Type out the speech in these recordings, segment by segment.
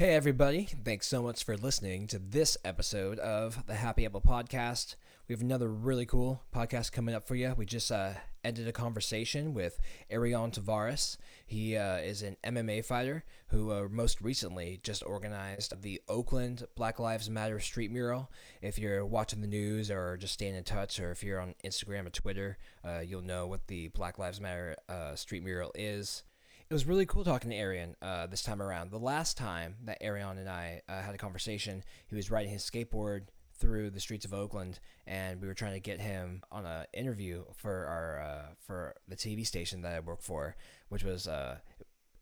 Hey, everybody. Thanks so much for listening to this episode of the Happy Apple Podcast. We have another really cool podcast coming up for you. We just uh, ended a conversation with Arion Tavares. He uh, is an MMA fighter who uh, most recently just organized the Oakland Black Lives Matter street mural. If you're watching the news or just staying in touch, or if you're on Instagram or Twitter, uh, you'll know what the Black Lives Matter uh, street mural is it was really cool talking to Arion uh, this time around. The last time that Arion and I uh, had a conversation, he was riding his skateboard through the streets of Oakland, and we were trying to get him on an interview for our uh, for the TV station that I work for, which was uh,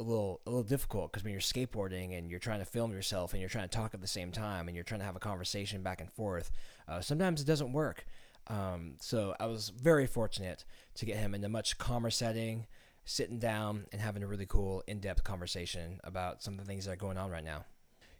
a little a little difficult because when you're skateboarding and you're trying to film yourself and you're trying to talk at the same time and you're trying to have a conversation back and forth, uh, sometimes it doesn't work. Um, so I was very fortunate to get him in a much calmer setting sitting down and having a really cool in-depth conversation about some of the things that are going on right now.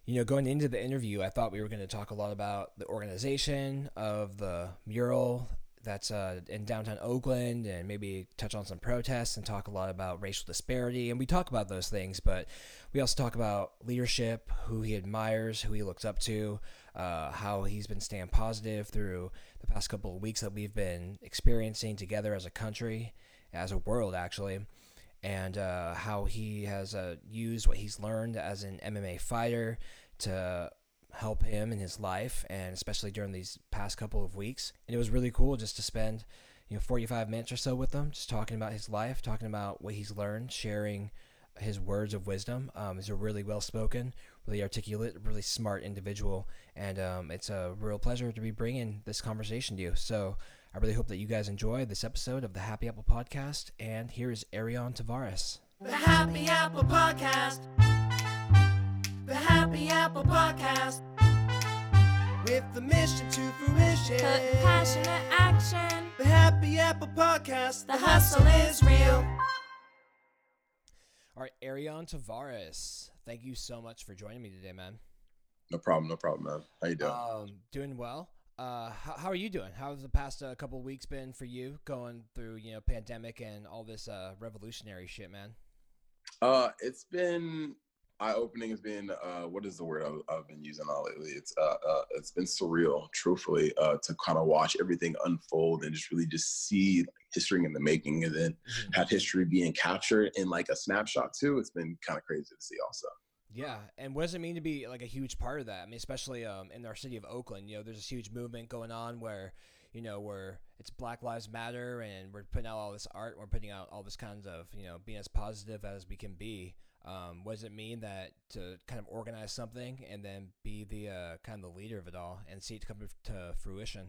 You know, going into the interview, I thought we were going to talk a lot about the organization of the mural that's uh, in downtown Oakland and maybe touch on some protests and talk a lot about racial disparity. And we talk about those things, but we also talk about leadership, who he admires, who he looks up to, uh, how he's been staying positive through the past couple of weeks that we've been experiencing together as a country, as a world, actually and uh, how he has uh, used what he's learned as an MMA fighter to help him in his life, and especially during these past couple of weeks. And it was really cool just to spend, you know, 45 minutes or so with him, just talking about his life, talking about what he's learned, sharing his words of wisdom. Um, he's a really well spoken, really articulate, really smart individual, and um, it's a real pleasure to be bringing this conversation to you. So I really hope that you guys enjoy this episode of the Happy Apple Podcast. And here is Arion Tavares. The Happy Apple Podcast. The Happy Apple Podcast. With the mission to fruition. Put passionate action. The Happy Apple Podcast. The hustle is real. All right, Arion Tavares. Thank you so much for joining me today, man. No problem, no problem, man. How you doing? Um, doing well. Uh, how, how, are you doing? How's the past uh, couple weeks been for you, going through you know pandemic and all this uh, revolutionary shit, man? Uh, it's been eye opening. It's been uh, what is the word I've, I've been using all lately? It's uh, uh, it's been surreal, truthfully, uh, to kind of watch everything unfold and just really just see history in the making, and then mm-hmm. have history being captured in like a snapshot too. It's been kind of crazy to see, also. Yeah, and what does it mean to be like a huge part of that? I mean, especially um, in our city of Oakland, you know, there's this huge movement going on where, you know, where it's Black Lives Matter, and we're putting out all this art, we're putting out all this kinds of, you know, being as positive as we can be. Um, what does it mean that to kind of organize something and then be the uh, kind of the leader of it all and see it come to fruition?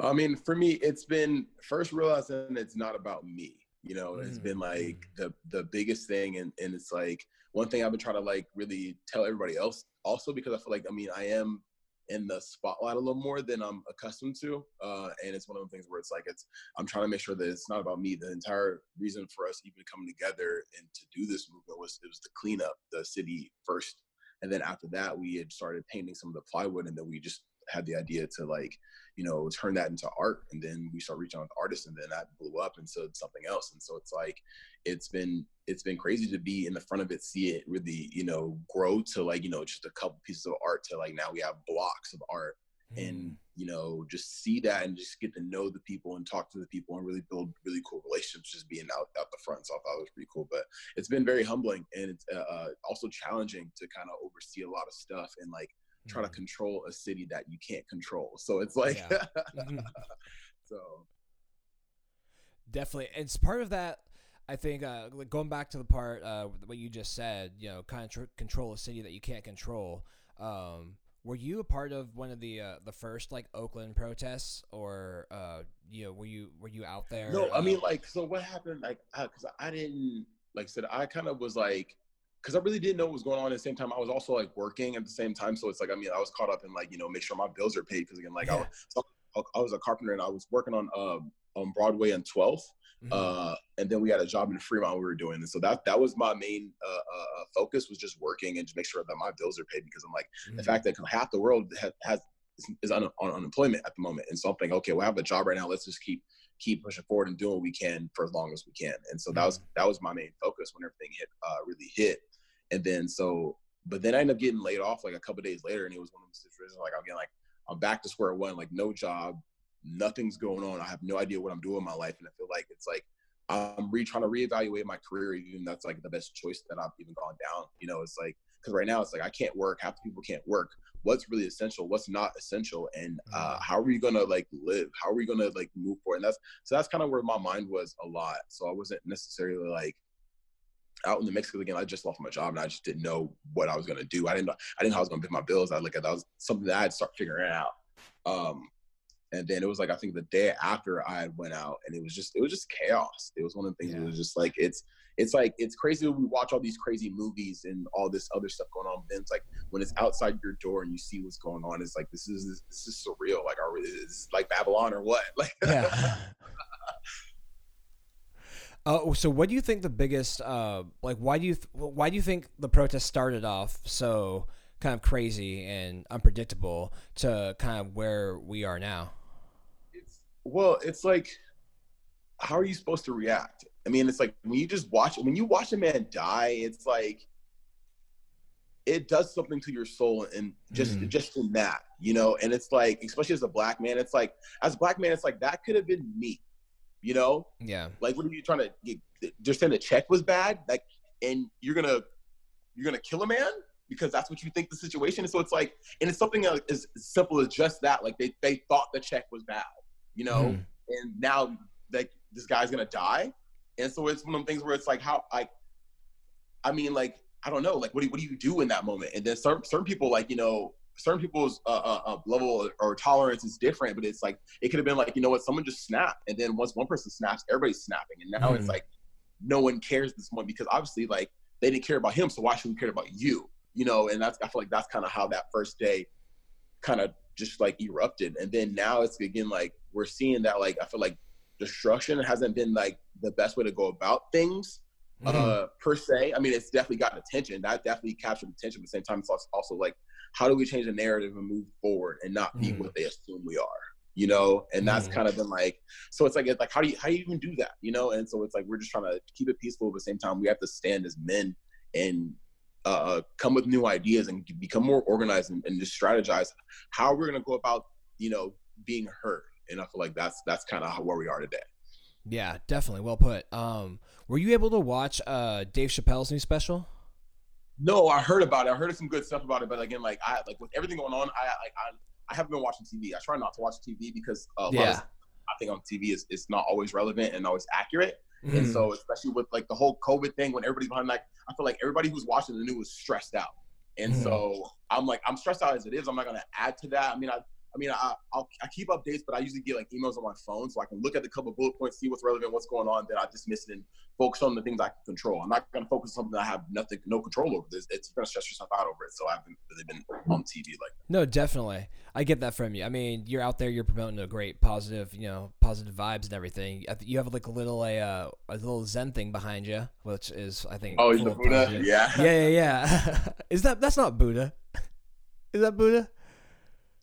I mean, for me, it's been first realizing it's not about me. You know, mm-hmm. it's been like mm. the the biggest thing, and and it's like one thing I've been trying to like really tell everybody else also because I feel like I mean I am in the spotlight a little more than I'm accustomed to. Uh, and it's one of the things where it's like it's I'm trying to make sure that it's not about me. The entire reason for us even coming together and to do this movement was it was to clean up the city first. And then after that we had started painting some of the plywood and then we just had the idea to like, you know, turn that into art. And then we start reaching out to artists and then that blew up and so it's something else. And so it's like it's been it's been crazy to be in the front of it, see it really, you know, grow to like, you know, just a couple pieces of art to like now we have blocks of art mm. and you know just see that and just get to know the people and talk to the people and really build really cool relationships just being out out the front so i thought it was pretty cool but it's been very humbling and it's uh, uh also challenging to kind of oversee a lot of stuff and like try to mm-hmm. control a city that you can't control so it's like yeah. Mm-hmm. so definitely it's part of that I think uh, going back to the part uh, what you just said, you know, kind of tr- control a city that you can't control. Um, were you a part of one of the uh, the first like Oakland protests, or uh, you know, were you were you out there? No, I mean, like, so what happened? Like, because I, I didn't like I said, I kind of was like, because I really didn't know what was going on at the same time. I was also like working at the same time, so it's like I mean, I was caught up in like you know, make sure my bills are paid because again, like yeah. I, was, I was a carpenter and I was working on um on Broadway and 12th. Mm-hmm. Uh, and then we had a job in Fremont we were doing. And so that that was my main uh, uh, focus was just working and just make sure that my bills are paid because I'm like mm-hmm. the fact that half the world has, has is on, on, unemployment at the moment. And so I'm thinking, okay, well, I have a job right now. Let's just keep keep pushing forward and doing what we can for as long as we can. And so that was mm-hmm. that was my main focus when everything hit uh, really hit. And then so but then I ended up getting laid off like a couple days later, and it was one of those situations like I'm getting like I'm back to square one, like no job, nothing's going on. I have no idea what I'm doing in my life, and I feel like it's like I'm re trying to reevaluate my career. Even that's like the best choice that I've even gone down. You know, it's like because right now it's like I can't work. Half the people can't work. What's really essential? What's not essential? And uh, Mm. how are we gonna like live? How are we gonna like move forward? And that's so that's kind of where my mind was a lot. So I wasn't necessarily like out in the because again I just lost my job and I just didn't know what I was gonna do. I didn't know I didn't know how I was gonna pay my bills. I look at that was something that I had to start figuring out. Um, and then it was like I think the day after I went out and it was just it was just chaos. It was one of the things. Yeah. It was just like it's it's like it's crazy when we watch all these crazy movies and all this other stuff going on. Then it's like when it's outside your door and you see what's going on, it's like this is this is surreal. Like are is like Babylon or what? Like Yeah. Oh, so what do you think the biggest uh like why do you th- why do you think the protest started off so kind of crazy and unpredictable to kind of where we are now? it's well, it's like how are you supposed to react? I mean, it's like when you just watch when you watch a man die, it's like it does something to your soul and just Mhm. just in that, you know, and it's like, especially as a black man, it's like as a black man, it's like that could have been me, you know? Yeah. Like what are you trying to get just saying the check was bad? Like and you're gonna you're gonna kill a man because that's what you think the situation is. So it's like and it's something as simple as just that. Like they they thought the check was bad, you know? Mhm. and now like this guy's gonna die and so it's one of the things where it's like how like i mean like i don't know like what do, what do you do in that moment and then certain, certain people like you know certain people's uh, uh, uh, level or tolerance is different but it's like it could have been like you know what someone just snapped and then once one person snaps everybody's snapping and now Mhm. it's like no one cares this one because obviously like they didn't care about him so why should we care about you you know and that's i feel like that's kind of how that first day kind of just like erupted and then now it's again like we're seeing that like i feel like destruction hasn't been like the best way to go about things Mhm. uh per se i mean it's definitely gotten attention that definitely captured attention but at the same time it's also like how do we change the narrative and move forward and not be Mhm. what they assume we are you know and that's Mhm. kind of been like so it's like it's like how do you how do you even do that you know and so it's like we're just trying to keep it peaceful but at the same time we have to stand as men and uh come with new ideas and become more organized and, and just strategize how we're going to go about you know being heard and i feel like that's that's kind of where we are today Yeah, definitely. Well put. Um were you able to watch uh Dave Chappelle's new special? No, I heard about it. I heard some good stuff about it, but again, like I like with everything going on, I like I I haven't been watching TV. I try not to watch TV because uh, a lot of Yeah. I think on TV is is not always relevant and always accurate. Mm-hmm. And so, especially with like the whole COVID thing, when everybody's behind, like I feel like everybody who's watching the news was stressed out. And Mhm. so I'm like, I'm stressed out as it is. I'm not gonna add to that. I mean, I I mean, I I'll, I keep updates, but I usually get like emails on my phone, so I can look at the couple bullet points, see what's relevant, what's going on. Then I dismiss it and focus on the things I can control. I'm not gonna focus on something I have nothing, no control over. This it's gonna stress yourself out over it. So I haven't really been on TV like that. No, definitely. I get that from you. I mean, you're out there, you're promoting a great positive, you know, positive vibes and everything. You have like a little a uh, a little Zen thing behind you, which is I think. Oh, the Buddha, positive- yeah. Yeah, yeah, yeah. is that that's not Buddha? Is that Buddha?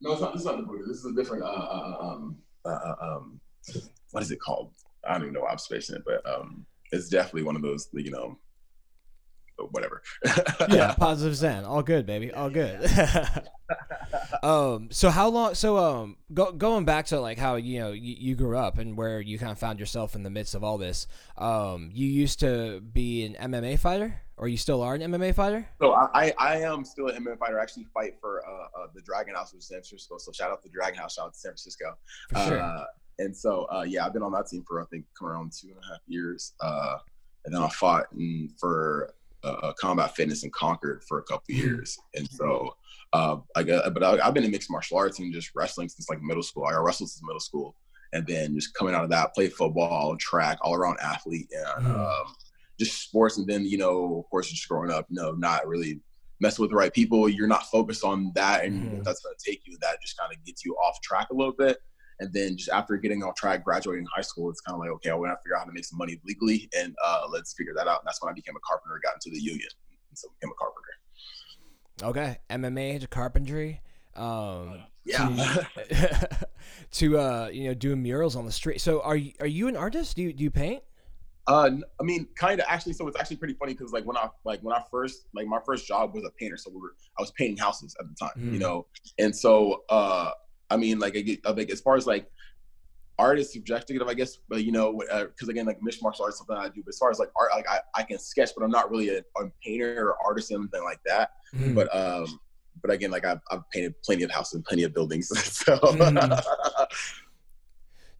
No, it's not. This is not the Buddha. This is a different. Uh, uh, um, uh, uh, um, what is it called? I don't even know I'm spacing it, but um, it's definitely one of those. You know, whatever. Yeah, positive Zen. All good, baby. All good. um. So how long? So um, go, going back to like how you know you, you grew up and where you kind of found yourself in the midst of all this. Um, you used to be an MMA fighter, or you still are an MMA fighter? So I, I, am still an MMA fighter. I actually fight for uh, uh, the Dragon House of San Francisco. So shout out to the Dragon House. Shout out to San Francisco. For sure. Uh, and so uh, yeah, I've been on that team for I think around two and a half years. Uh, and then I fought in, for uh, combat fitness in Concord for a couple Mm-hmm. years. And so uh, I got, but I, I've been in mixed martial arts and just wrestling since like middle school. I wrestled since middle school, and then just coming out of that, play football, track, all around athlete, and Mhm. um, just sports. And then you know, of course, just growing up, you know, not really messing with the right people. You're not focused on that, and Mhm. that's going to take you. That just kind of gets you off track a little bit. And then just after getting on track, graduating high school, it's kind of like, okay, I want to figure out how to make some money legally, and uh, let's figure that out. And that's when I became a carpenter, got into the union, and so became a carpenter. Okay, MMA to carpentry. Um, Yeah. to, to uh, you know, doing murals on the street. So, are you are you an artist? Do you do you paint? Uh, n- I mean, kind of actually. So it's actually pretty funny because like when I like when I first like my first job was a painter. So we were I was painting houses at the time, Mm. you know. And so uh, I mean, like I get think as far as like art is subjective, I guess. But you know, because again, like mixed martial arts is something I do. But as far as like art, like I, I can sketch, but I'm not really a, a painter or artist or anything like that. Mhm. But um, but again, like I've, I've painted plenty of houses and plenty of buildings. so Mhm.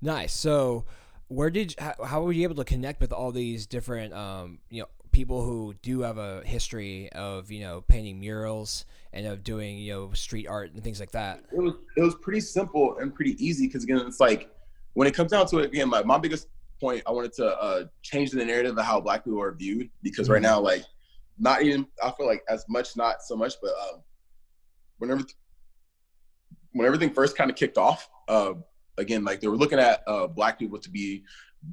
Nice. So, where did you, how, how were you able to connect with all these different um, you know people who do have a history of you know painting murals and of doing you know street art and things like that? it was it was pretty simple and pretty easy because again it's like when it comes down to it again my, my biggest point i wanted to uh change the narrative of how black people are viewed because right Mhm. now like not even i feel like as much not so much but um whenever when everything first kind of kicked off uh again like they were looking at uh black people to be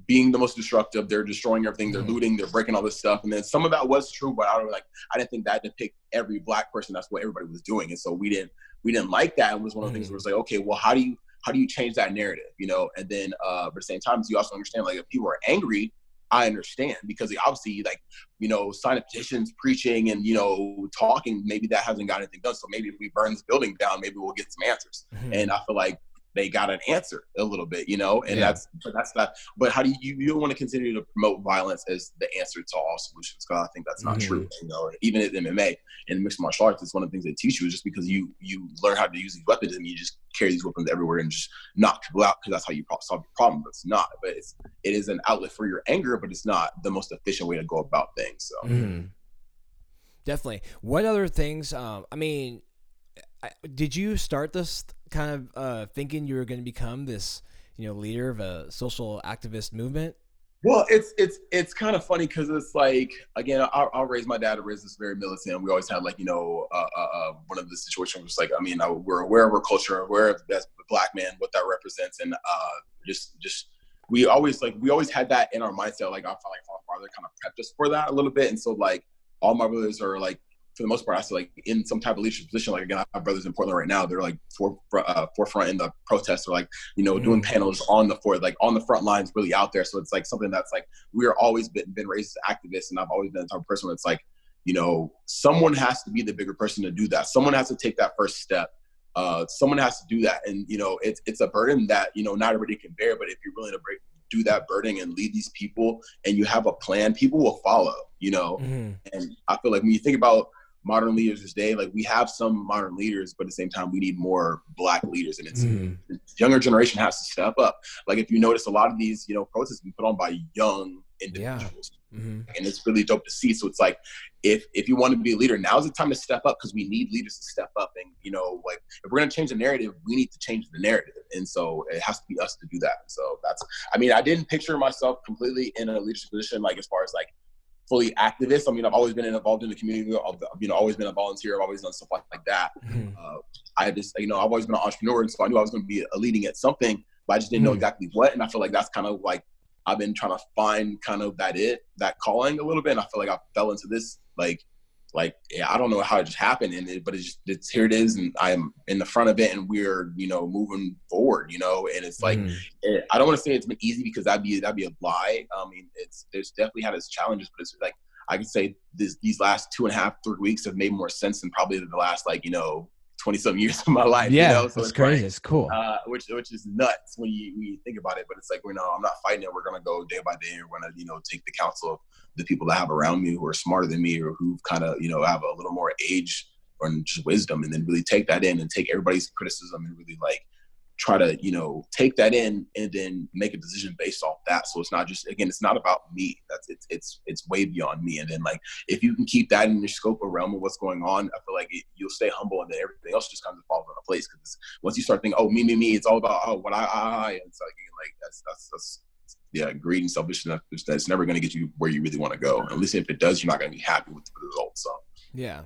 being the most destructive they're destroying everything they're Mhm. looting they're breaking all this stuff and then some of that was true but i don't like i didn't think that depict every black person that's what everybody was doing and so we didn't we didn't like that and was one of the things Mhm. where it's like okay well how do you how do you change that narrative you know and then uh but at the same time you also understand like if people are angry i understand because they obviously like you know signing petitions preaching and you know talking maybe that hasn't got anything done so maybe if we burn this building down maybe we'll get some answers Mhm. and i feel like they got an answer a little bit, you know, and Yeah. that's but that's that. But how do you you don't want to continue to promote violence as the answer to all solutions? Because I think that's not true. You know, even at MMA and mixed martial arts, it's one of the things they teach you is just because you you learn how to use these weapons and you just carry these weapons everywhere and just knock people out because that's how you pro- solve your problem. But it's not. But it's it is an outlet for your anger, but it's not the most efficient way to go about things. So. Mhm. Definitely. What other things? Um, I mean, I, did you start this kind of uh, thinking you were going to become this, you know, leader of a social activist movement? Well, it's it's it's kind of funny because it's like again, I, I raised my dad to raise us very militant. We always had like you know uh, uh, uh, one of the situations was like I mean I, we're aware of our culture, aware of a black man what that represents, and uh, just just we always like we always had that in our mindset. Like I felt like our father kind of prepped us for that a little bit, and so like all my brothers are like for the most part, I still like in some type of leadership position. Like again, I have brothers in Portland right now. They're like for, uh, forefront in the protests, or like you know doing Mm. panels on the for like on the front lines, really out there. So it's like something that's like we're always been been raised as activists, and I've always been the type of person where it's like you know someone has to be the bigger person to do that. Someone has to take that first step. Uh, someone has to do that, and you know it's it's a burden that you know not everybody can bear. But if you're willing to break, do that burden and lead these people, and you have a plan, people will follow. You know, Mm-hmm. and I feel like when you think about modern leaders today, like we have some modern leaders, but at the same time, we need more black leaders, and it's Mhm. younger generation has to step up. Like if you notice, a lot of these, you know, protests been put on by young individuals, Mm-hmm. and it's really dope to see. So it's like, if if you want to be a leader, now's the time to step up because we need leaders to step up. And you know, like if we're gonna change the narrative, we need to change the narrative, and so it has to be us to do that. So that's, I mean, I didn't picture myself completely in a leadership position, like as far as like fully activist. I mean, I've always been involved in the community. I've you know always been a volunteer. I've always done stuff like, like that. Mhm. Uh, I just you know I've always been an entrepreneur, and so I knew I was going to be a leading at something, but I just didn't know Mhm. exactly what. And I feel like that's kind of like I've been trying to find kind of that it that calling a little bit. And I feel like I fell into this like like yeah I don't know how it just happened, and it, but it's just it's here it is, and I'm in the front of it, and we're you know moving forward, you know, and it's like Mhm. it, I don't want to say it's been easy because that'd be that'd be a lie. I mean, it's there's definitely had its challenges, but it's like I can say this, these last two and a half, three weeks have made more sense than probably the last like you know twenty some years of my life. yeah, you know? that's it's crazy. like, it's cool. uh, which which is nuts when you when you think about it. But it's like you know I'm not fighting it. We're gonna go day by day. We're gonna you know take the counsel of the people that I have around me who are smarter than me or who kind of you know have a little more age or just wisdom, and then really take that in and take everybody's criticism and really like try to you know take that in and then make a decision based off that. So it's not just again it's not about me. That's it's it's it's way beyond me. And then like if you can keep that in your scope of realm of what's going on i feel like it, you'll stay humble and then everything else just kind of falls into place because once you start thinking oh me me me it's all about oh what i i and it's like like that's that's that's yeah greed and selfishness that's, never going to get you where you really want to go at least if it does you're not going to be happy with the results so Yeah.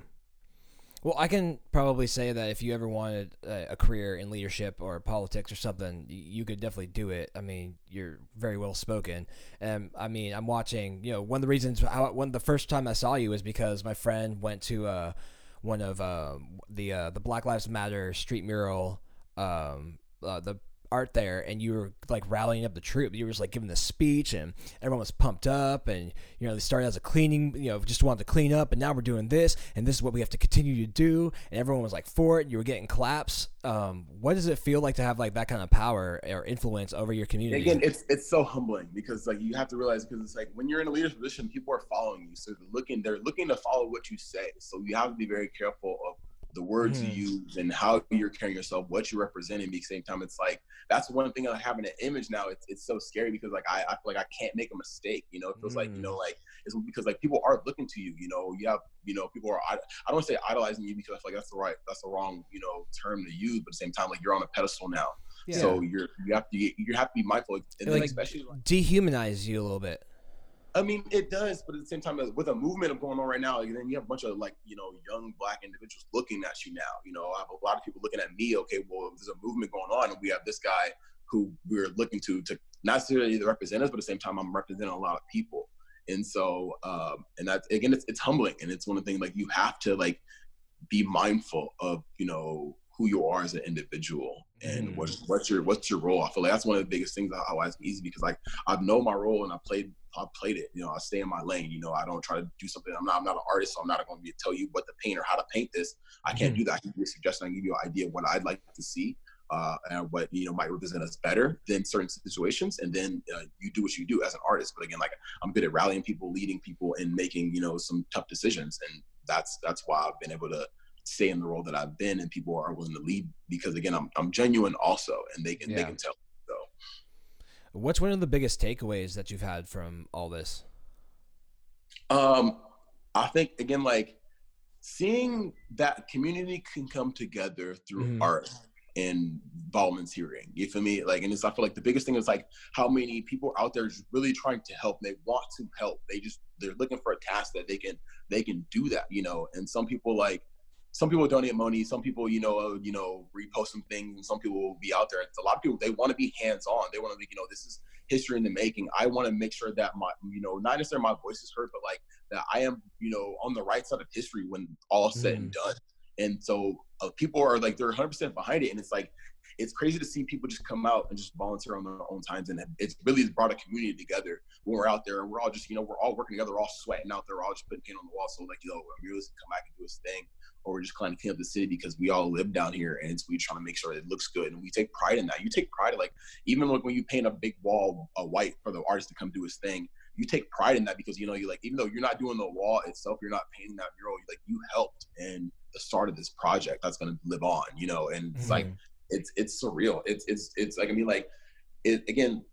Well, I can probably say that if you ever wanted a, career in leadership or politics or something, you could definitely do it. I mean, you're very well spoken, and I mean, I'm watching. You know, one of the reasons how when the first time I saw you was because my friend went to uh, one of uh, the uh, the Black Lives Matter street mural, um, uh, the art there, and you were like rallying up the troop. You were just like giving the speech, and everyone was pumped up, and you know they started as a cleaning, you know, just wanted to clean up, and now we're doing this, and this is what we have to continue to do, and everyone was like for it. You were getting claps. Um, what does it feel like to have like that kind of power or influence over your community? Again, it's it's so humbling because like you have to realize because it's like when you're in a leadership position, people are following you, so they're looking they're looking to follow what you say. So you have to be very careful of the words mm. you use and how you're carrying yourself, what you're representing. At the same time, it's like that's one thing of having an image now. It's it's so scary because like I, I feel like I can't make a mistake. You know, it feels mm. like you know mm. like it's because like people are looking to you. You know, you have you know people are I, I don't say idolizing you because I feel like that's the right that's the wrong you know term to use. But at the same time, like you're on a pedestal now. Yeah. So you're you have to you have to be mindful, and like, especially like, dehumanize you a little bit. I mean, it does, but at the same time, with a movement going on right now, and then you have a bunch of like, you know, young black individuals looking at you now. You know, I have a lot of people looking at me. Okay, well, there's a movement going on, and we have this guy who we're looking to to not necessarily represent us, but at the same time, I'm representing a lot of people. And so, um, and that again, it's, it's humbling, and it's one of the things like you have to like be mindful of, you know, who you are as an individual and mm. what's what's your what's your role. I feel like that's one of the biggest things how always easy because like I know my role and I played I played it. You know, I stay in my lane. You know, I don't try to do something. I'm not I'm not an artist, so I'm not going to be tell you what to paint or how to paint this. I can't mm. do that. I can give you a suggestion. I can give you an idea of what I'd like to see. Uh, and what you know might represent us better than certain situations, and then uh, you do what you do as an artist. But again, like I'm good at rallying people, leading people, and making you know some tough decisions, and that's that's why I've been able to stay in the role that I've been and people are willing to lead because again I'm I'm genuine also and they can yeah. they can tell. What's one of the biggest takeaways that you've had from all this? Um I think again like seeing that community can come together through mm. art and volunteering. You feel me? Like, and it's, I feel like the biggest thing is like how many people out there is really trying to help. They want to help. They just they're looking for a task that they can they can do that. You know, and some people like some people donate money. Some people, you know, uh, you know, repost some things. Some people will be out there. A lot of people. They want to be hands on. They want to be, you know, this is history in the making. I want to make sure that my, you know, not necessarily my voice is heard, but like that I am, you know, on the right side of history when all said mm. and done. And so uh, people are like they're 100 percent behind it, and it's like it's crazy to see people just come out and just volunteer on their own times, and it's really brought a community together when we're out there, and we're all just, you know, we're all working together, we're all sweating out there, we're all just putting paint on the wall. So like, you know, Amir's come back and do his thing or we're just trying to clean up the city because we all live down here and we trying to make sure it looks good and we take pride in that. You take pride in like even like when you paint a big wall a white for the artist to come do his thing, you take pride in that because you know you like even though you're not doing the wall itself, you're not painting that mural, like you helped in the start of this project that's gonna live on, you know, and it's mm-hmm. like it's it's surreal. It's it's it's like I mean like it again,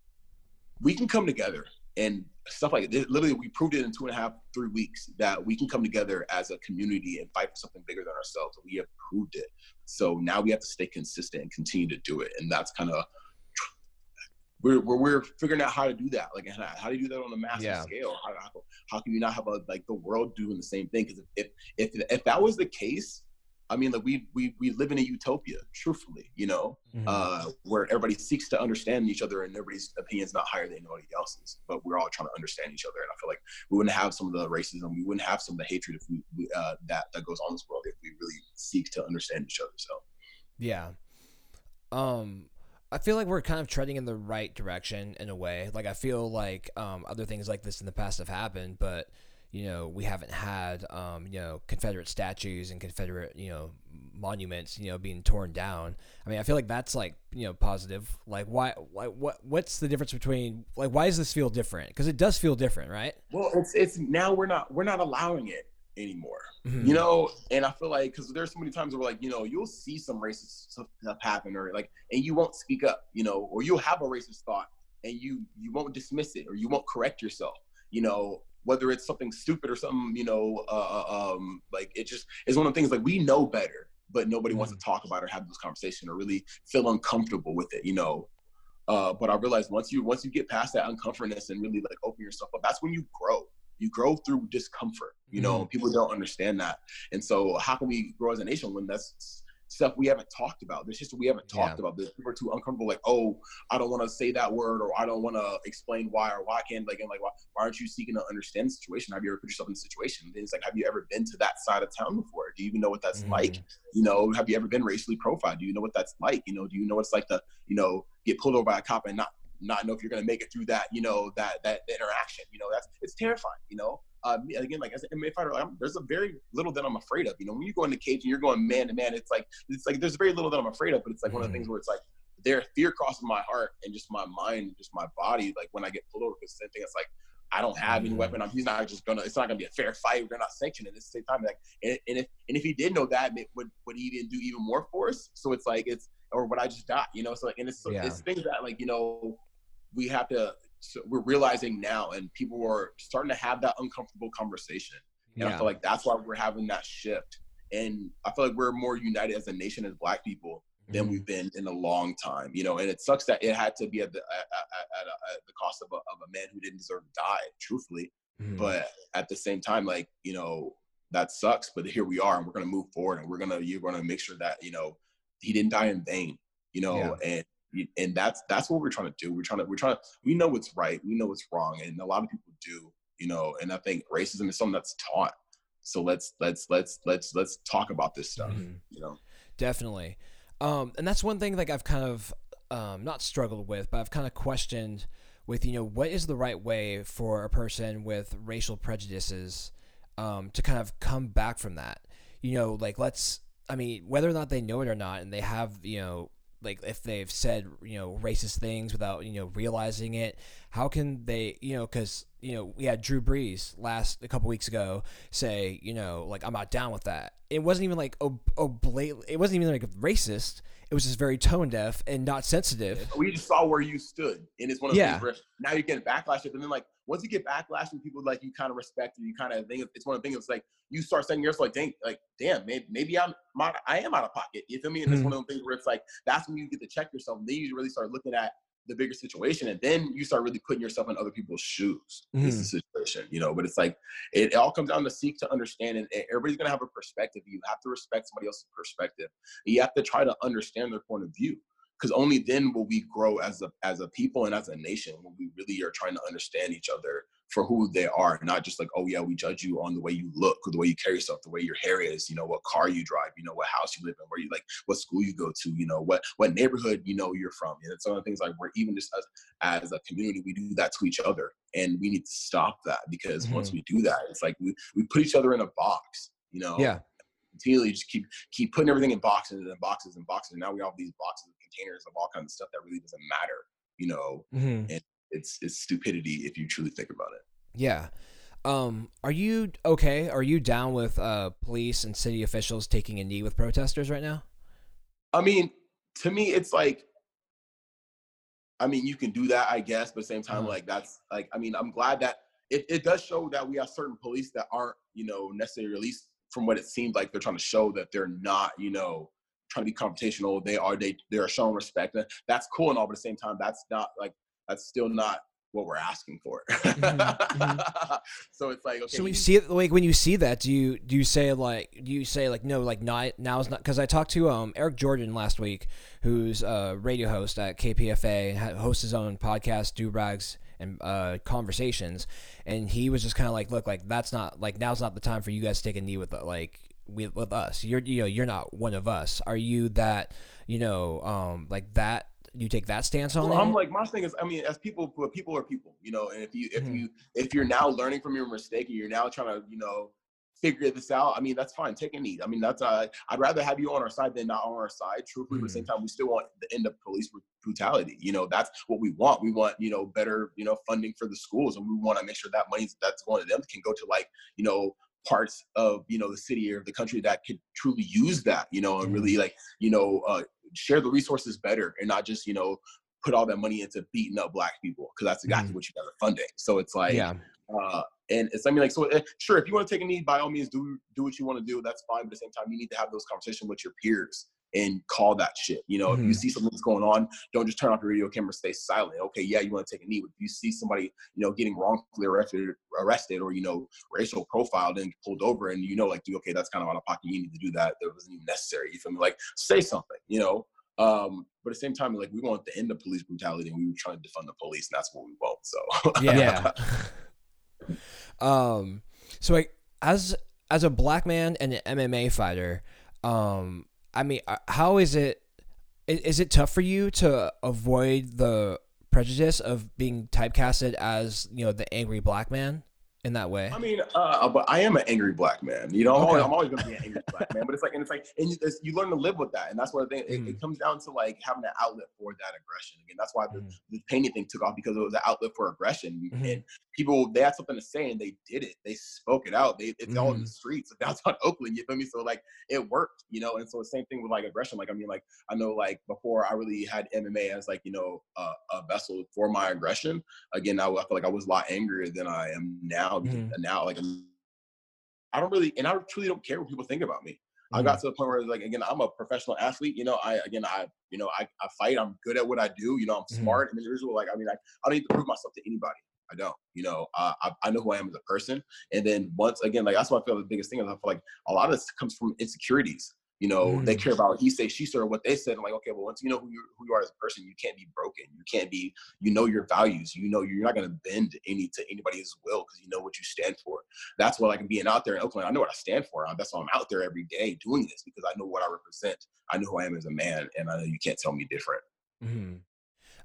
we can come together and stuff like this. Literally, we proved it in two and a half, three weeks that we can come together as a community and fight for something bigger than ourselves. We have proved it. So now we have to stay consistent and continue to do it. And that's kind of we're, we're, we're figuring out how to do that. Like how, do you do that on a massive yeah. scale? How, how, how, can you not have a like the world doing the same thing? Because if, if if if that was the case, I mean, like we we we live in a utopia, truthfully, you know, mm-hmm. uh, where everybody seeks to understand each other and everybody's opinion's not higher than anybody else's, but we're all trying to understand each other. And I feel like we wouldn't have some of the racism, we wouldn't have some of the hatred if we, we uh, that that goes on in this world if we really seek to understand each other. So, yeah, um, I feel like we're kind of treading in the right direction in a way. Like I feel like um, other things like this in the past have happened, but you know, we haven't had, um, you know, Confederate statues and Confederate, you know, monuments, you know, being torn down. I mean, I feel like that's like, you know, positive. Like, why, why, what, what's the difference between, like, why does this feel different? Because it does feel different, right? Well, it's, it's now we're not, we're not allowing it anymore, mm-hmm. you know. And I feel like because there's so many times where like, you know, you'll see some racist stuff happen, or like, and you won't speak up, you know, or you'll have a racist thought and you you won't dismiss it or you won't correct yourself you know whether it's something stupid or something, you know, uh, uh, um, like it just is one of the things like we know better, but nobody mm-hmm. wants to mm. talk about or have this conversation or really feel uncomfortable with it, you know. Uh, but I realized once you once you get past that uncomfortness and really like open yourself up, that's when you grow. You grow through discomfort. You know, mm-hmm. people don't understand that, and so how can we grow as a nation when that's stuff we haven't talked about. There's just we haven't talked Yeah. about. This people are too uncomfortable. Like, oh, I don't want to say that word, or I don't want to explain why, or why can't like, and like, why, why aren't you seeking to understand the situation? Have you ever put yourself in a situation? And it's like, have you ever been to that side of town before? Do you even know what that's Mhm. like? You know, have you ever been racially profiled? Do you know what that's like? You know, do you know what it's like to, you know, get pulled over by a cop and not not know if you're gonna make it through that, you know, that that interaction. You know, that's it's terrifying. You know, uh, again, like as an MMA fighter, I'm, there's a very little that I'm afraid of. You know, when you go in the cage and you're going man to man, it's like it's like there's very little that I'm afraid of. But it's like one of the Mhm. things where it's like there fear crosses my heart and just my mind, just my body. Like when I get pulled over, because the same thing. It's like I don't have any Mhm. weapon. I'm, he's not just gonna. It's not gonna be a fair fight. They're not sanctioning it. At the same time, like and, and if and if he did know that, would would he even do even more force? So it's like it's or would I just die? You know, so like and it's Yeah. it's things that like you know we have to. So we're realizing now, and people are starting to have that uncomfortable conversation. And I feel like that's why we're having that shift. And I feel like we're more united as a nation as Black people than Mhm. we've been in a long time. You know, and it sucks that it had to be at the at, at, at, at the cost of a, of a man who didn't deserve to die. Truthfully, Mhm. but at the same time like you know that sucks but here we are and we're going to move forward and we're going to you're going to make sure that you know he didn't die in vain you know Yeah. and and that's that's what we're trying to do we're trying to we're trying to we know what's right we know what's wrong and a lot of people do you know and i think racism is something that's taught so let's let's let's let's let's talk about this stuff Mhm. you know Definitely. Um, and that's one thing like I've kind of um, not struggled with, but I've kind of questioned with you know what is the right way for a person with racial prejudices um, to kind of come back from that. You know, like let's I mean whether or not they know it or not, and they have you know like if they've said you know racist things without you know realizing it, how can they you know because you know we had Drew Brees last a couple weeks ago say you know like I'm not down with that. It wasn't even like ob- oblate. It wasn't even like racist. It was just very tone deaf and not sensitive. we just saw where you stood and it's one of those Yeah. now you're getting backlash and then like once you get backlash from people like you kind of respect and you kind of think it's one of the things it's like you start saying yourself like dang like damn maybe, maybe i'm my, i am out of pocket you feel me? And it's Mhm. one of those things where it's like that's when you get to check yourself and then you really start looking at the bigger situation and then you start really putting yourself in other people's shoes is the situation you know? But it's like it, it all comes down to seek to understand and and everybody's gonna have a perspective you have to respect somebody else's perspective you have to try to understand their point of view because only then will we grow as a as a people and as a nation when we really are trying to understand each other for who they are not just like oh yeah we judge you on the way you look or the way you carry yourself the way your hair is you know what car you drive you know what house you live in where you like what school you go to you know what what neighborhood you know you're from and it's one of the things like we're even just as as a community we do that to each other and we need to stop that because once Mhm. we do that it's like we, we put each other in a box you know Yeah. Continually just keep keep putting everything in boxes and boxes and boxes. And now we have these boxes of containers of all kinds of stuff that really doesn't matter. You know, hmm it's it's stupidity if you truly think about it. Yeah. Um, are you okay? Are you down with uh, police and city officials taking a knee with protesters right now? I mean, to me, it's like, I mean, you can do that, I guess, but at the same time, Mhm. like that's like, I mean, I'm glad that it, it does show that we have certain police that aren't, you know, necessarily, at least from what it seems like, they're trying to show that they're not, you know, trying to be confrontational. They are, they, they are showing respect. That's cool and all, but at the same time, that's not like, that's still not what we're asking for. mhm. so it's like, okay. so when you- see it, like when you see that, do you do you say like do you say like no, like not now's not because I talked to um Eric Jordan last week, who's a radio host at KPFA, hosts his own podcast, Do Rags and uh, conversations, and he was just kind of like, look, like that's not like now's not the time for you guys to take a knee with like with, with us. You're you know you're not one of us. Are you that you know um like that? You take that stance on Well, it? I'm like my thing is, I mean, as people, people are people, you know. And if you, if Mhm. you, if you're now learning from your mistake and you're now trying to, you know, figure this out, I mean, that's fine. Take a knee. I mean, that's uh, I'd rather have you on our side than not on our side. Truthfully, but at the same time, we still want the end of police brutality. You know, that's what we want. We want, you know, better, you know, funding for the schools, and we want to make sure that money that's going to them can go to like, you know, parts of you know the city or the country that could truly use that you know and really like you know uh, share the resources better and not just you know put all that money into beating up black people because that's exactly what you guys are funding so it's like yeah. uh and it's i mean like so eh, sure if you want to take a knee by all means do do what you want to do that's fine but at the same time you need to have those conversations with your peers and call that shit. You know, if you Mhm. see something that's going on, don't just turn off your video camera, stay silent. Okay, yeah, you want to take a knee. But if you see somebody, you know, getting wrongfully arrested, arrested or you know, racial profiled and pulled over, and you know, like, dude, okay, that's kind of out of pocket. You need to do that. That wasn't even necessary. You feel me? Like, say something. You know. Um, but at the same time, like, we want the end of police brutality, and we were trying to defund the police, and that's what we want. So. yeah. um. So like as as a black man and an MMA fighter, um, I mean, uh, how is it? it tough for you to avoid the prejudice of being typecasted as you know the angry black man in that way? I mean, uh, but I am an angry black man. You know, I'm, always, I'm always going to be an angry black man. But it's like, and it's like, and you, it's, you learn to live with that, and that's what I think. It, Mm. it comes down to like having an outlet for that aggression. Again, that's why the, Mhm. the painting thing took off because it was an outlet for aggression, Mhm. and people they had something to say and they did it. They spoke it out. They it's all in the streets of downtown Oakland. You feel me? So like, it worked. You know, and so the same thing with like aggression. Like, I mean, like I know like before I really had MMA as like you know a, a vessel for my aggression. Again, I, I feel like I was a lot angrier than I am now. Mhm. And now, like, I'm, don't really, and I truly don't care what people think about me. I Mm-hmm. got to the point where, like, again, I'm a professional athlete. You know, I again, I, you know, I, I fight. I'm good at what I do. You know, I'm Mhm. smart, individual. Like, I mean, I, I don't need to prove myself to anybody. I don't. You know, uh, I, I know who I am as a person. And then once again, like that's what I feel the biggest thing is. I feel like a lot of this comes from insecurities. You know, they Mm. care about what he say, she or what they said. I'm like, okay, well, once you know who you who you are as a person, you can't be broken. You can't be. You know your values. You know you're not going to bend any to anybody's will because you know what you stand for. That's what like being out there in Oakland. I know what I stand for. That's why I'm out there every day doing this because I know what I represent. I know who I am as a man, and I know you can't tell me different. hmm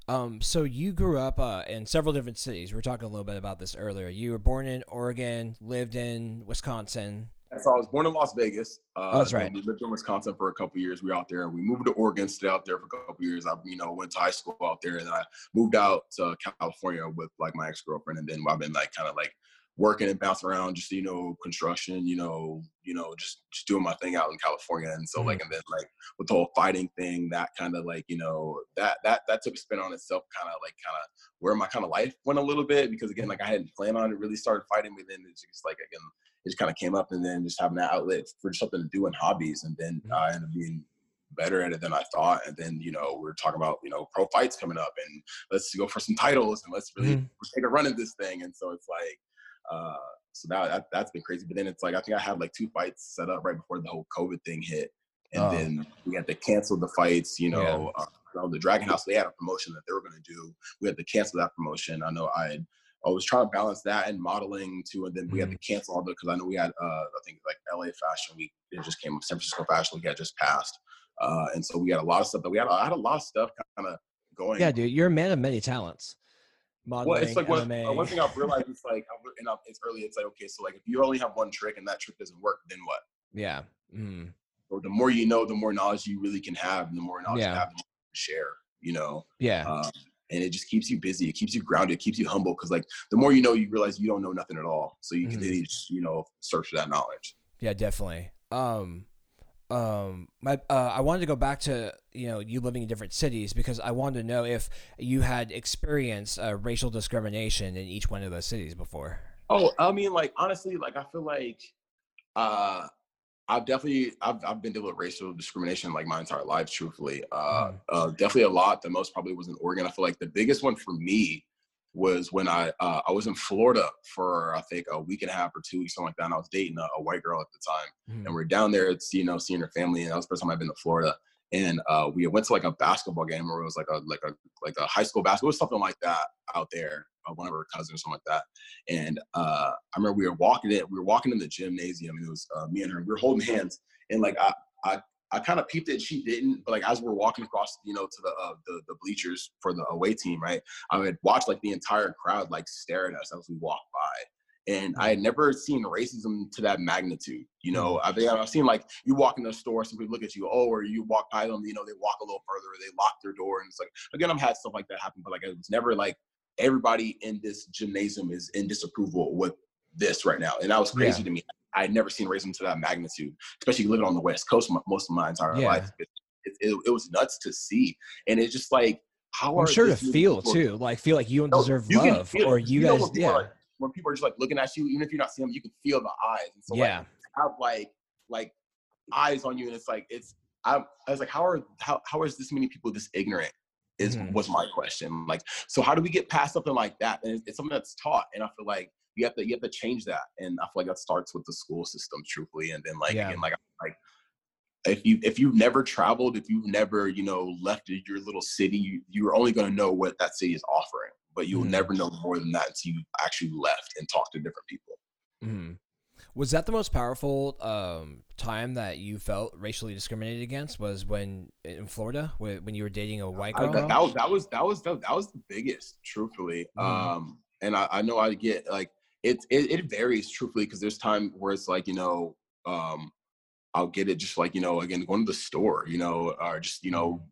Um, so you grew up uh, in several different cities. We were talking a little bit about this earlier. You were born in Oregon, lived in Wisconsin. So I was born in Las Vegas. Uh, Oh, that's right. We lived in Wisconsin for a couple years. We were out there. And we moved to Oregon, stayed out there for a couple years. I, you know, went to high school out there, and then I moved out to California with like my ex girlfriend. And then I've been like kind of like working and bouncing around, just you know, construction, you know, you know, just just doing my thing out in California. And so Mhm. like, and then like with the whole fighting thing, that kind of like you know that that that took a spin on itself, kind of like kind of where my kind of life went a little bit because again, like I hadn't planned on it really started fighting, but then it's just like again it just kind of came up and then just having that outlet for something to do in hobbies and then Mhm. I ended up being better at it than I thought and then you know we're talking about you know pro fights coming up and let's go for some titles and let's really Mhm. take a run at this thing and so it's like uh so that, that that's been crazy but then it's like I think I had like two fights set up right before the whole COVID thing hit and Oh. then we had to cancel the fights you know uh, the Dragon House they had a promotion that they were going to do we had to cancel that promotion I know I had I was trying to balance that and modeling too, and then we had to cancel all the because I know we had uh, I think like LA Fashion Week it just came up, San Francisco Fashion Week had just passed, uh, and so we had a lot of stuff that we had. I had a lot of stuff kind of going. Yeah, dude, you're a man of many talents. Modeling, Well, it's like one, uh, one thing I've realized is like, I've, and I've, it's early. It's like okay, so like if you only have one trick and that trick doesn't work, then what? yeah. Mm. Or the more you know, the more knowledge you really can have, and the more knowledge Yeah. you have, the more you can share. You know, Yeah. um, and it just keeps you busy. It keeps you grounded. It keeps you humble because like the more you know, you realize you don't know nothing at all. So you Mhm. continue to just, you know search for that knowledge. Yeah, definitely. Um, um, my uh, I wanted to go back to you know you living in different cities because I wanted to know if you had experienced uh, racial discrimination in each one of those cities before. Oh, I mean, like honestly, like I feel like uh I've definitely I've I've been dealing with racial discrimination like my entire life, truthfully. Uh, Mhm. uh definitely a lot. The most probably was in Oregon. I feel like the biggest one for me was when I uh, I was in Florida for I think a week and a half or two weeks, something like that. And I was dating a, a white girl at the time. Mhm. and we're down there it's you know seeing her family and that was the first time i've been to florida and uh, we went to like a basketball game where it was like a like a like a high school basketball something like that out there uh, one of her cousins or something like that and uh, i remember we were walking in we were walking in the gymnasium and it was uh, me and her we were holding hands and like i i I kind of peeped it. She didn't, but like as we're walking across, you know, to the, uh, the the bleachers for the away team, right? I had watched like the entire crowd like stare at us as we walked by, and I had never seen racism to that magnitude. You know, I've, I've seen like you walk in the store, some people look at you, oh, or you walk by them, you know, they walk a little further, they lock their door, and it's like again, I've had stuff like that happen, but like it was never like everybody in this gymnasium is in disapproval with this right now, and that was crazy Yeah. to me. I had never seen racism to that magnitude, especially living on the West Coast most of my entire Yeah. life. It, it, it, was nuts to see, and it's just like how I'm are sure to feel people- too, like feel like you don't deserve you love, or it. you, guys, yeah, are, when people are just like looking at you, even if you're not seeing them, you can feel the eyes. And so yeah, like have like like eyes on you, and it's like it's I, I was like, how are how how is this many people this ignorant? Is Mhm. was my question. Like, so how do we get past something like that? And it's, it's something that's taught, and I feel like you have to you have to change that. And I feel like that starts with the school system, truthfully. And then like Yeah. again, like like if you if you've never traveled, if you've never you know left your little city, you, you're only going to know what that city is offering, but you'll Mhm. never know more than that until you actually left and talked to different people. hmm Was that the most powerful um, time that you felt racially discriminated against? Was when in Florida, when when you were dating a white I- girl? that, that was that was that was the, that was the biggest, truthfully. Mhm. Um, and I, I know I get like it it, it varies, truthfully, because there's time where it's like you know, um, I'll get it just like you know, again, going to the store, you know, or just you know,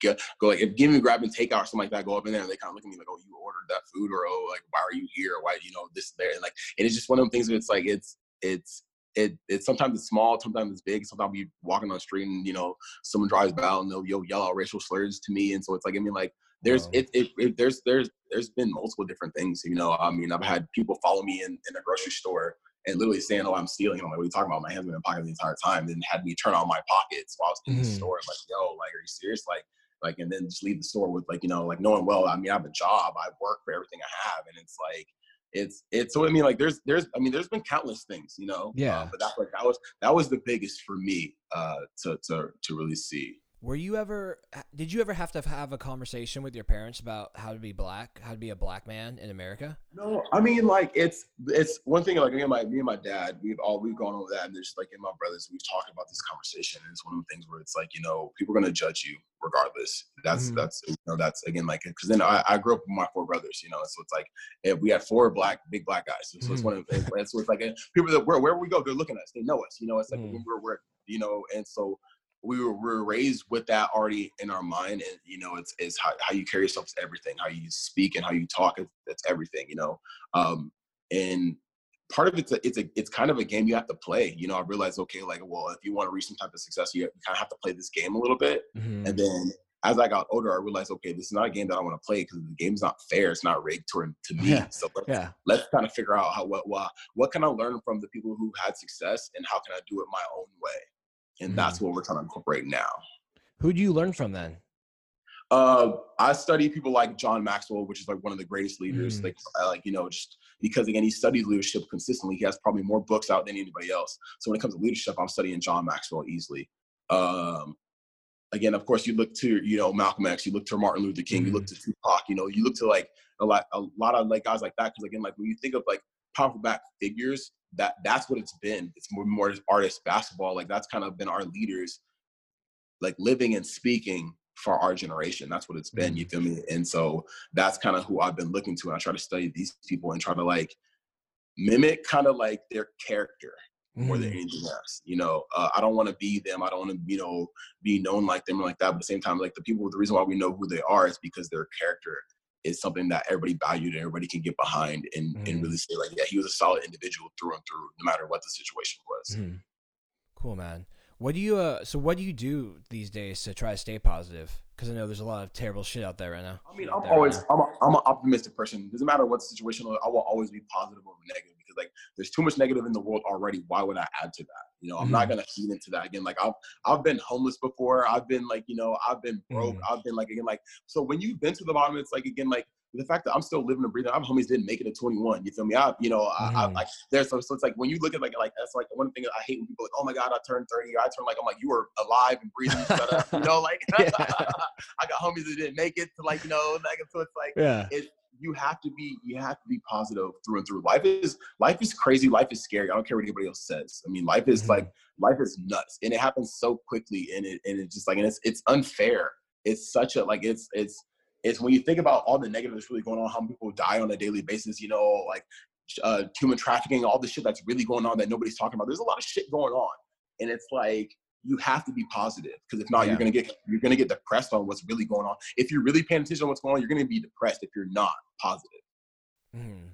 get go like if give me grab and takeout or something like that, go up in there and they kind of look at me like, oh, you ordered that food, or oh, like why are you here? Why you know this there? And like, and it's just one of them things. Where it's like it's it's it it's sometimes it's small, sometimes it's big. Sometimes you walking on the street and you know someone drives by and they'll you'll yell out racial slurs to me, and so it's like I mean like there's Wow. it, it, it there's there's there's been multiple different things. You know, I mean I've had people follow me in in a grocery store and literally saying, "Oh, I'm stealing." I'm like, "What are you talking about?" My hands been in my pocket the entire time. Then had me turn on my pockets while I was in the Mhm. store. I'm like, "Yo, like, are you serious?" Like, like, and then just leave the store with like, you know, like knowing well. I mean, I have a job. I work for everything I have, and it's like, it's it's. So I mean, like, there's there's I mean, there's been countless things, you know. Yeah. Uh, but that's like that was that was the biggest for me uh, to to to really see. Were you ever? Did you ever have to have a conversation with your parents about how to be black, how to be a black man in America? No, I mean like it's it's one thing like me and my me and my dad we've all we've gone over that and there's like in my brothers we've talked about this conversation and it's one of the things where it's like you know people are gonna judge you regardless that's Mhm. that's you know that's again like because then I, I grew up with my four brothers you know so it's like if we had four black big black guys so, so it's Mhm. one of and so it's like uh, people that where wherever we go they're looking at us they know us you know it's like Mhm. we're, we're you know and so we were, we were raised with that already in our mind and you know it's, it's how, how you carry yourself is everything how you speak and how you talk is- that's everything you know um and part of it's a, it's a it's kind of a game you have to play you know i realized okay like well if you want to reach some type of success you, you kind of have to play this game a little bit Mhm. and then as i got older i realized okay this is not a game that i want to play because the game's not fair it's not rigged to, to me Yeah. so let's, Yeah. let's kind of figure out how what, what what can i learn from the people who had success and how can i do it my own way and that's what we're trying to incorporate now Who do you learn from then? uh, I study people like John Maxwell, which is like one of the greatest leaders. Mm. Like, like you know, just because again, he studies leadership consistently. He has probably more books out than anybody else. So when it comes to leadership, I'm studying John Maxwell easily. Um, again, of course, you look to you know Malcolm X, you look to Martin Luther King, you look to Tupac. You know, you look to like a lot, a lot of like guys like that. Because again, like when you think of like powerful back figures, that that's what it's been. It's more more artist basketball. Like that's kind of been our leaders, like living and speaking for our generation. That's what it's been. You feel me? And so that's kind of who I've been looking to. And I try to study these people and try to like mimic kind of like their character more than Mhm. anything else. You know, uh, I don't want to be them. I don't want to, you know, be known like them or like that. But at the same time, like the people, the reason why we know who they are is because their character is something that everybody valued and everybody can get behind and, and Mhm. really say like, yeah, he was a solid individual through and through, no matter what the situation was. Mhm. Cool, man. What do you uh? So what do you do these days to try to stay positive? Because I know there's a lot of terrible shit out there right now. I mean, I'm there right always. I'm, a, I'm an optimistic person. Doesn't matter what the situation, I will always be positive or negative because like there's too much negative in the world already. Why would I add to that? You know, I'm not gonna feed into that again. Like I've, I've been homeless before. I've been like, you know, I've been broke. Mhm. I've been like again, like so when you've been to the bottom, it's like again, like the fact that I'm still living and breathing. I have homies didn't make it at 21. You feel me? I, you know, I, I Mhm. like there's so, so it's like when you look at like like that's like one thing I hate when people are like, oh my god, I turned 30. I turned like I'm like you were alive and breathing. You know, like I got homies that didn't make it to like you know, like so it's like Yeah. it you have to be you have to be positive through and through. Life is life is crazy. Life is scary. I don't care what anybody else says. I mean, life is Mhm. like life is nuts, and it happens so quickly, and it and it's just like and it's it's unfair. It's such a like it's it's it's when you think about all the negative that's really going on, how many people die on a daily basis. You know, like uh, human trafficking, all the shit that's really going on that nobody's talking about. There's a lot of shit going on, and it's like you have to be positive because if not, Yeah. you're gonna get you're gonna get depressed on what's really going on. If you're really paying attention to what's going on, you're gonna be depressed if you're not positive. Mhm.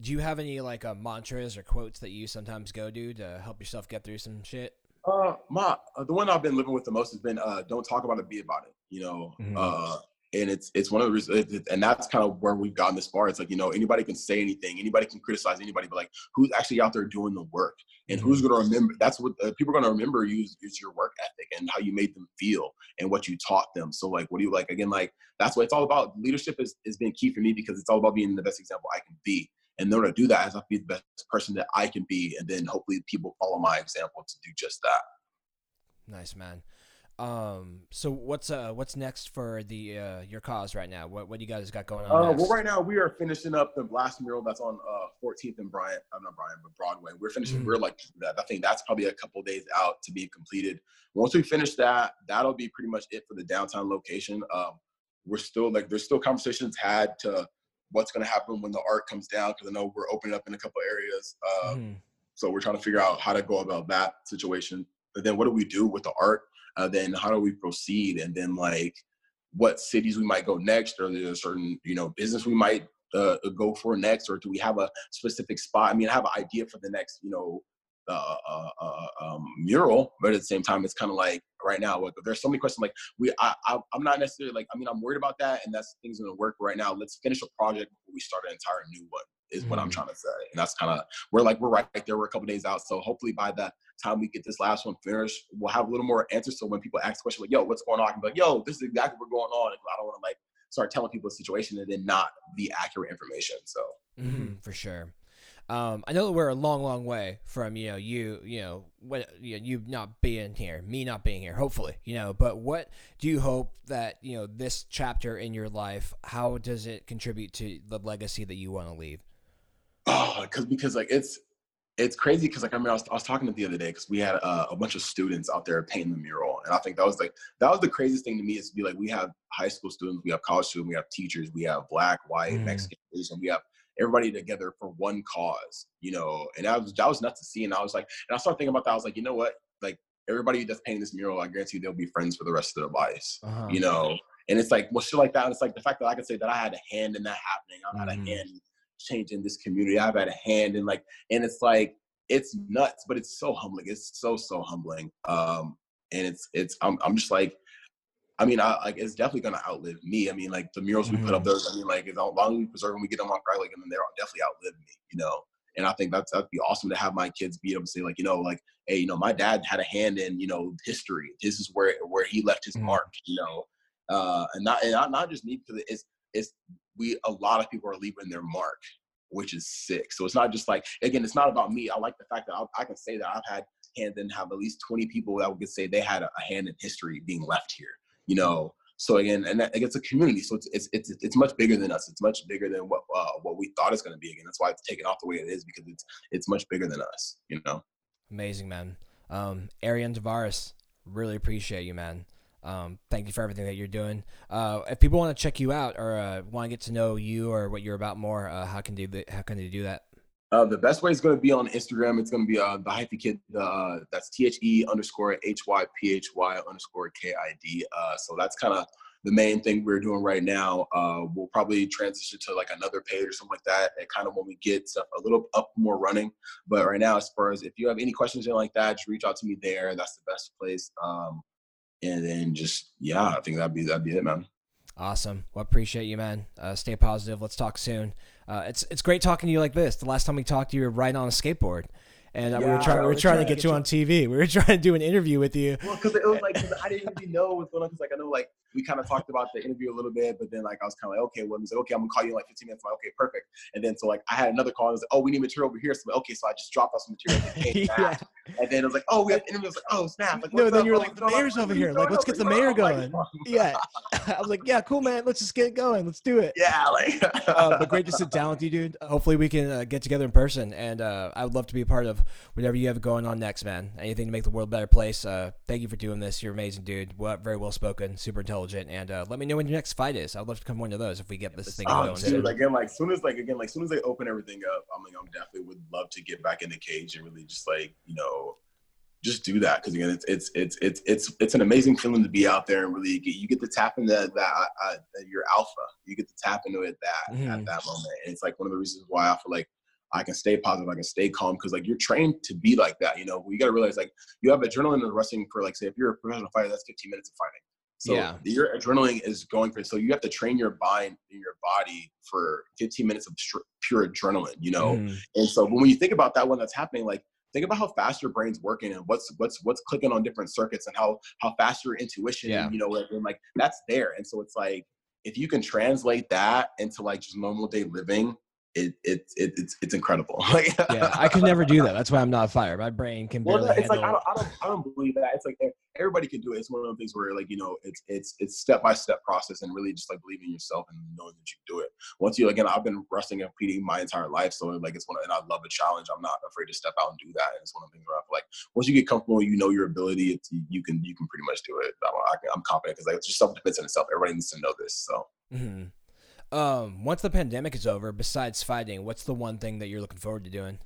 Do you have any like uh, mantras or quotes that you sometimes go to to help yourself get through some shit? Uh, my uh, the one I've been living with the most has been uh, don't talk about it, be about it. You know, Mhm. uh, and it's it's one of the reasons, and that's kind of where we've gotten this far. It's like you know anybody can say anything, anybody can criticize anybody, but like who's actually out there doing the work, and who's Mm-hmm. going to remember? That's what uh, people are going to remember you is, is your work ethic and how you made them feel and what you taught them. So like, what do you like? Again, like that's what it's all about. Leadership is has been key for me because it's all about being the best example I can be. And in order to do that, I have to be the best person that I can be, and then hopefully people follow my example to do just that. Nice man. Um, so what's uh what's next for the uh your cause right now? What what do you guys got going on? Uh, well, right now we are finishing up the last mural that's on uh, 14th and Bryant. I'm not Bryant, but Broadway. We're finishing. Mhm. We're like, that- I think that's probably a couple days out to be completed. Once we finish that, that'll be pretty much it for the downtown location. Um, we're still like, there's still conversations had to what's going to happen when the art comes down because I know we're opening up in a couple areas. Uh, Mhm. so we're trying to figure out how to go about that situation. But then what do we do with the art? Uh, then how do we proceed? And then like what cities we might go next, or there's a certain you know business we might uh, go for next, or do we have a specific spot? I mean, I have an idea for the next you know uh, uh, uh, um, mural, but at the same time, it's kind of like right now. Like, there's so many questions. Like we, I, I, I'm not necessarily like. I mean, I'm worried about that, and that's things gonna work right now. Let's finish a project before we start an entire new one. Is what I'm Mhm. trying to say, and that's kind of we're like we're right there. We're a couple days out, so hopefully by the time we get this last one finished, we'll have a little more answers. So when people ask questions like, "Yo, what's going on?" I can be like, "Yo, this is exactly what's going on." I don't want to like start telling people the situation and then not the accurate information. So Mhm, for sure. Um, I know that we're a long, long way from you know you you know what you, know, you not being here, me not being here. Hopefully, you know. But what do you hope that you know this chapter in your life? How does it contribute to the legacy that you want to leave? Oh, because because like it's it's crazy because like I mean I was, I was talking to the other day because we had uh, a bunch of students out there painting the mural and I think that was like that was the craziest thing to me is to be like we have high school students we have college students we have teachers we have black white Mhm. Mexican Asian we have everybody together for one cause you know and that was that was nuts to see and I was like and I started thinking about that I was like you know what like everybody that's painting this mural I guarantee they'll be friends for the rest of their lives Uh-huh. you know and it's like well shit like that and it's like the fact that I can say that I had a hand in that happening I had Mhm. a hand changing this community. I've had a hand in like and it's like it's nuts but it's so humbling. It's so so humbling. Um and it's it's i'm, I'm just like i mean i like it's definitely gonna outlive me. I mean like the murals we put up there i mean like as long as we preserve them we get them on Friday, like and then they'll definitely outlive me you know? And i think that's that'd be awesome to have my kids be able to say like you know like hey you know my dad had a hand in you know history. This is where where he left his Mhm. mark you know? Uh and not and not, not just me because it's it's we a lot of people are leaving their mark which is sick. So it's not just like again, it's not about me. I like the fact that I, I can say that I've had hands and have at least twenty people that would say they had a, a hand in history being left here. You know. So again, and that, it's a community. So it's it's it's it's much bigger than us. It's much bigger than what uh, what we thought it's going to be. Again, that's why it's taken off the way it is because it's it's much bigger than us. You know. Amazing, man. Um, Arian Tavares, really appreciate you, man. Um, thank you for everything that you're doing. Uh, if people want to check you out or uh, want to get to know you or what you're about more, uh, how can do the, how can they do that? Uh, the best way is going to be on Instagram. It's going to be uh, the hyphy kid. Uh, that's T H E underscore H Y P H Y underscore K I D. So that's kind of the main thing we're doing right now. We'll probably transition to like another page or something like that. And kind of when we get stuff a little up more running. But right now, as far as if you have any questions or like that, just reach out to me there. That's the best place. Um, and then just yeah, I think that'd be that'd be it, man. Awesome. Well, appreciate you, man. Uh, stay positive. Let's talk soon. Uh, it's it's great talking to you like this. The last time we talked, to you were riding on a skateboard, and uh, we were trying we were trying trying to get get you on TV. We were trying to do an interview with you. Well, because it was like I didn't really know what's going on. Because like I know like we kind of talked about the interview a little bit, but then like I was kind of like, okay, well, he's like, okay, I'm gonna call you in like 15 minutes. I'm like, okay, perfect. And then so like I had another call. And it was like, oh, we need material over here. So like, okay, so I just dropped off some material. And, came back. and then it was like, oh, we have interviews. Like, oh, snap. Like, No, then up, you're like, the mayor's over here. Like, let's get the mayor going. Yeah. I was like, yeah, cool, man. Let's just get going. Let's do it. yeah, like. uh, but great to sit down with you, dude. Hopefully, we can uh, get together in person, and uh, I would love to be a part of whatever you have going on next, man. Anything to make the world a better place. Uh, thank you for doing this. You're amazing, dude. Well, very well spoken, super intelligent, and uh, let me know when your next fight is. I'd love to come one of those if we get this thing Oh, going. dude, soon. like, again, like soon as like again, like soon as they open everything up, I'm like, I'm definitely would love to get back in the cage and really just like you know, just do that because again, it's it's it's it's it's it's an amazing feeling to be out there and really get, you get to tap into that that uh, uh, your alpha. You get to tap into it that Mhm. at that moment, and it's like one of the reasons why I feel like I can stay positive, I can stay calm because like you're trained to be like that. You know, you got to realize like you have adrenaline in wrestling for like say if you're a professional fighter, that's 15 minutes of fighting. So Yeah. your adrenaline is going for so you have to train your mind in your body for 15 minutes of str- pure adrenaline, you know. Mhm. And so when you think about that when that's happening, like think about how fast your brain's working and what's what's what's clicking on different circuits and how how fast your intuition, Yeah. you know, like, and like that's there. And so it's like if you can translate that into like just normal day living, it it, it it's it's incredible. Like yeah, I could never do that. That's why I'm not a fire. My brain can well, it's like. I don't, I don't, I don't believe that. It's like everybody can do it. It's one of those things where, like, you know, it's it's it's step by step process, and really just like believing in yourself and knowing that you can do it. Once you again, I've been wrestling and competing my entire life, so like it's one, of, and I love a challenge. I'm not afraid to step out and do that. And it's one of the things where I feel like once you get comfortable, you know your ability, it's, you can you can pretty much do it. I'm, I'm confident because like it's just self defense in itself. Everybody needs to know this. So. Mhm. Um, once the pandemic is over, besides fighting, what's the one thing that you're looking forward to doing?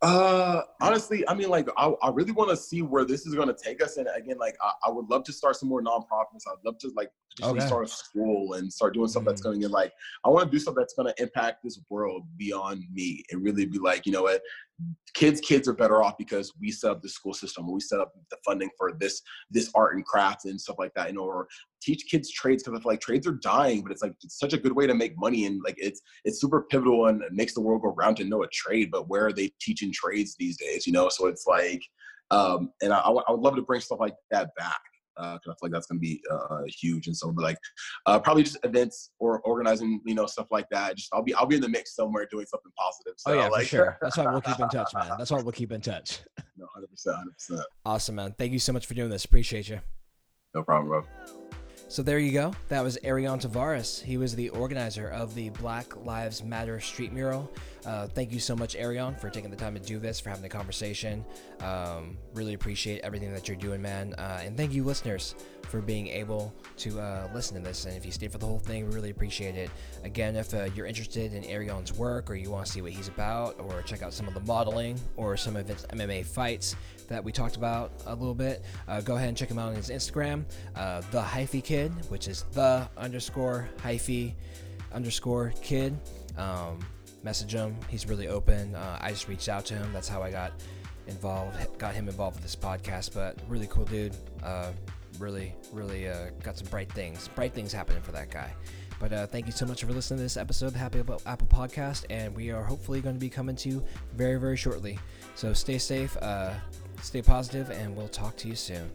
Uh, honestly, I mean, like, I, I really want to see where this is going to take us. And again, like, I, I would love to start some more nonprofits. I'd love to like Okay. start a school and start doing stuff that's Mhm. going to like, I want to do stuff that's going to impact this world beyond me and really be like, you know what, kids, kids are better off because we set up the school system, we set up the funding for this, this art and craft and stuff like that, you know, or teach kids trades because I feel like trades are dying, but it's like it's such a good way to make money and like it's it's super pivotal and it makes the world go round to know a trade. But where are they teaching trades these days? You know, so it's like, um, and I, I would- love to bring stuff like that back. Uh, 'cause I feel like that's gonna be uh, huge, and so but like uh, probably just events or organizing, you know, stuff like that. Just I'll be I'll be in the mix somewhere doing something positive. So oh yeah, like, for sure. That's why we'll keep in touch, man. That's why we'll keep in touch. no, hundred percent, hundred percent, Awesome, man. Thank you so much for doing this. Appreciate you. no problem, bro. So there you go. That was Arion Tavares. He was the organizer of the Black Lives Matter street mural. Uh, thank you so much, Arion, for taking the time to do this, for having the conversation. Um, really appreciate everything that you're doing, man. Uh, and thank you, listeners, for being able to uh, listen to this. And if you stayed for the whole thing, we really appreciate it. Again, if uh, you're interested in Arion's work or you want to see what he's about or check out some of the modeling or some of his MMA fights that we talked about a little bit, uh, go ahead and check him out on his Instagram, uh, the hyphy kid, which is the underscore hyphy underscore kid. Um, message him. He's really open. Uh, I just reached out to him. That's how I got involved, got him involved with this podcast. But really cool dude. Uh, really, really uh, got some bright things, bright things happening for that guy. But uh, thank you so much for listening to this episode of the Happy Apple Podcast, and we are hopefully going to be coming to you very, very shortly. So stay safe, uh, stay positive, and we'll talk to you soon.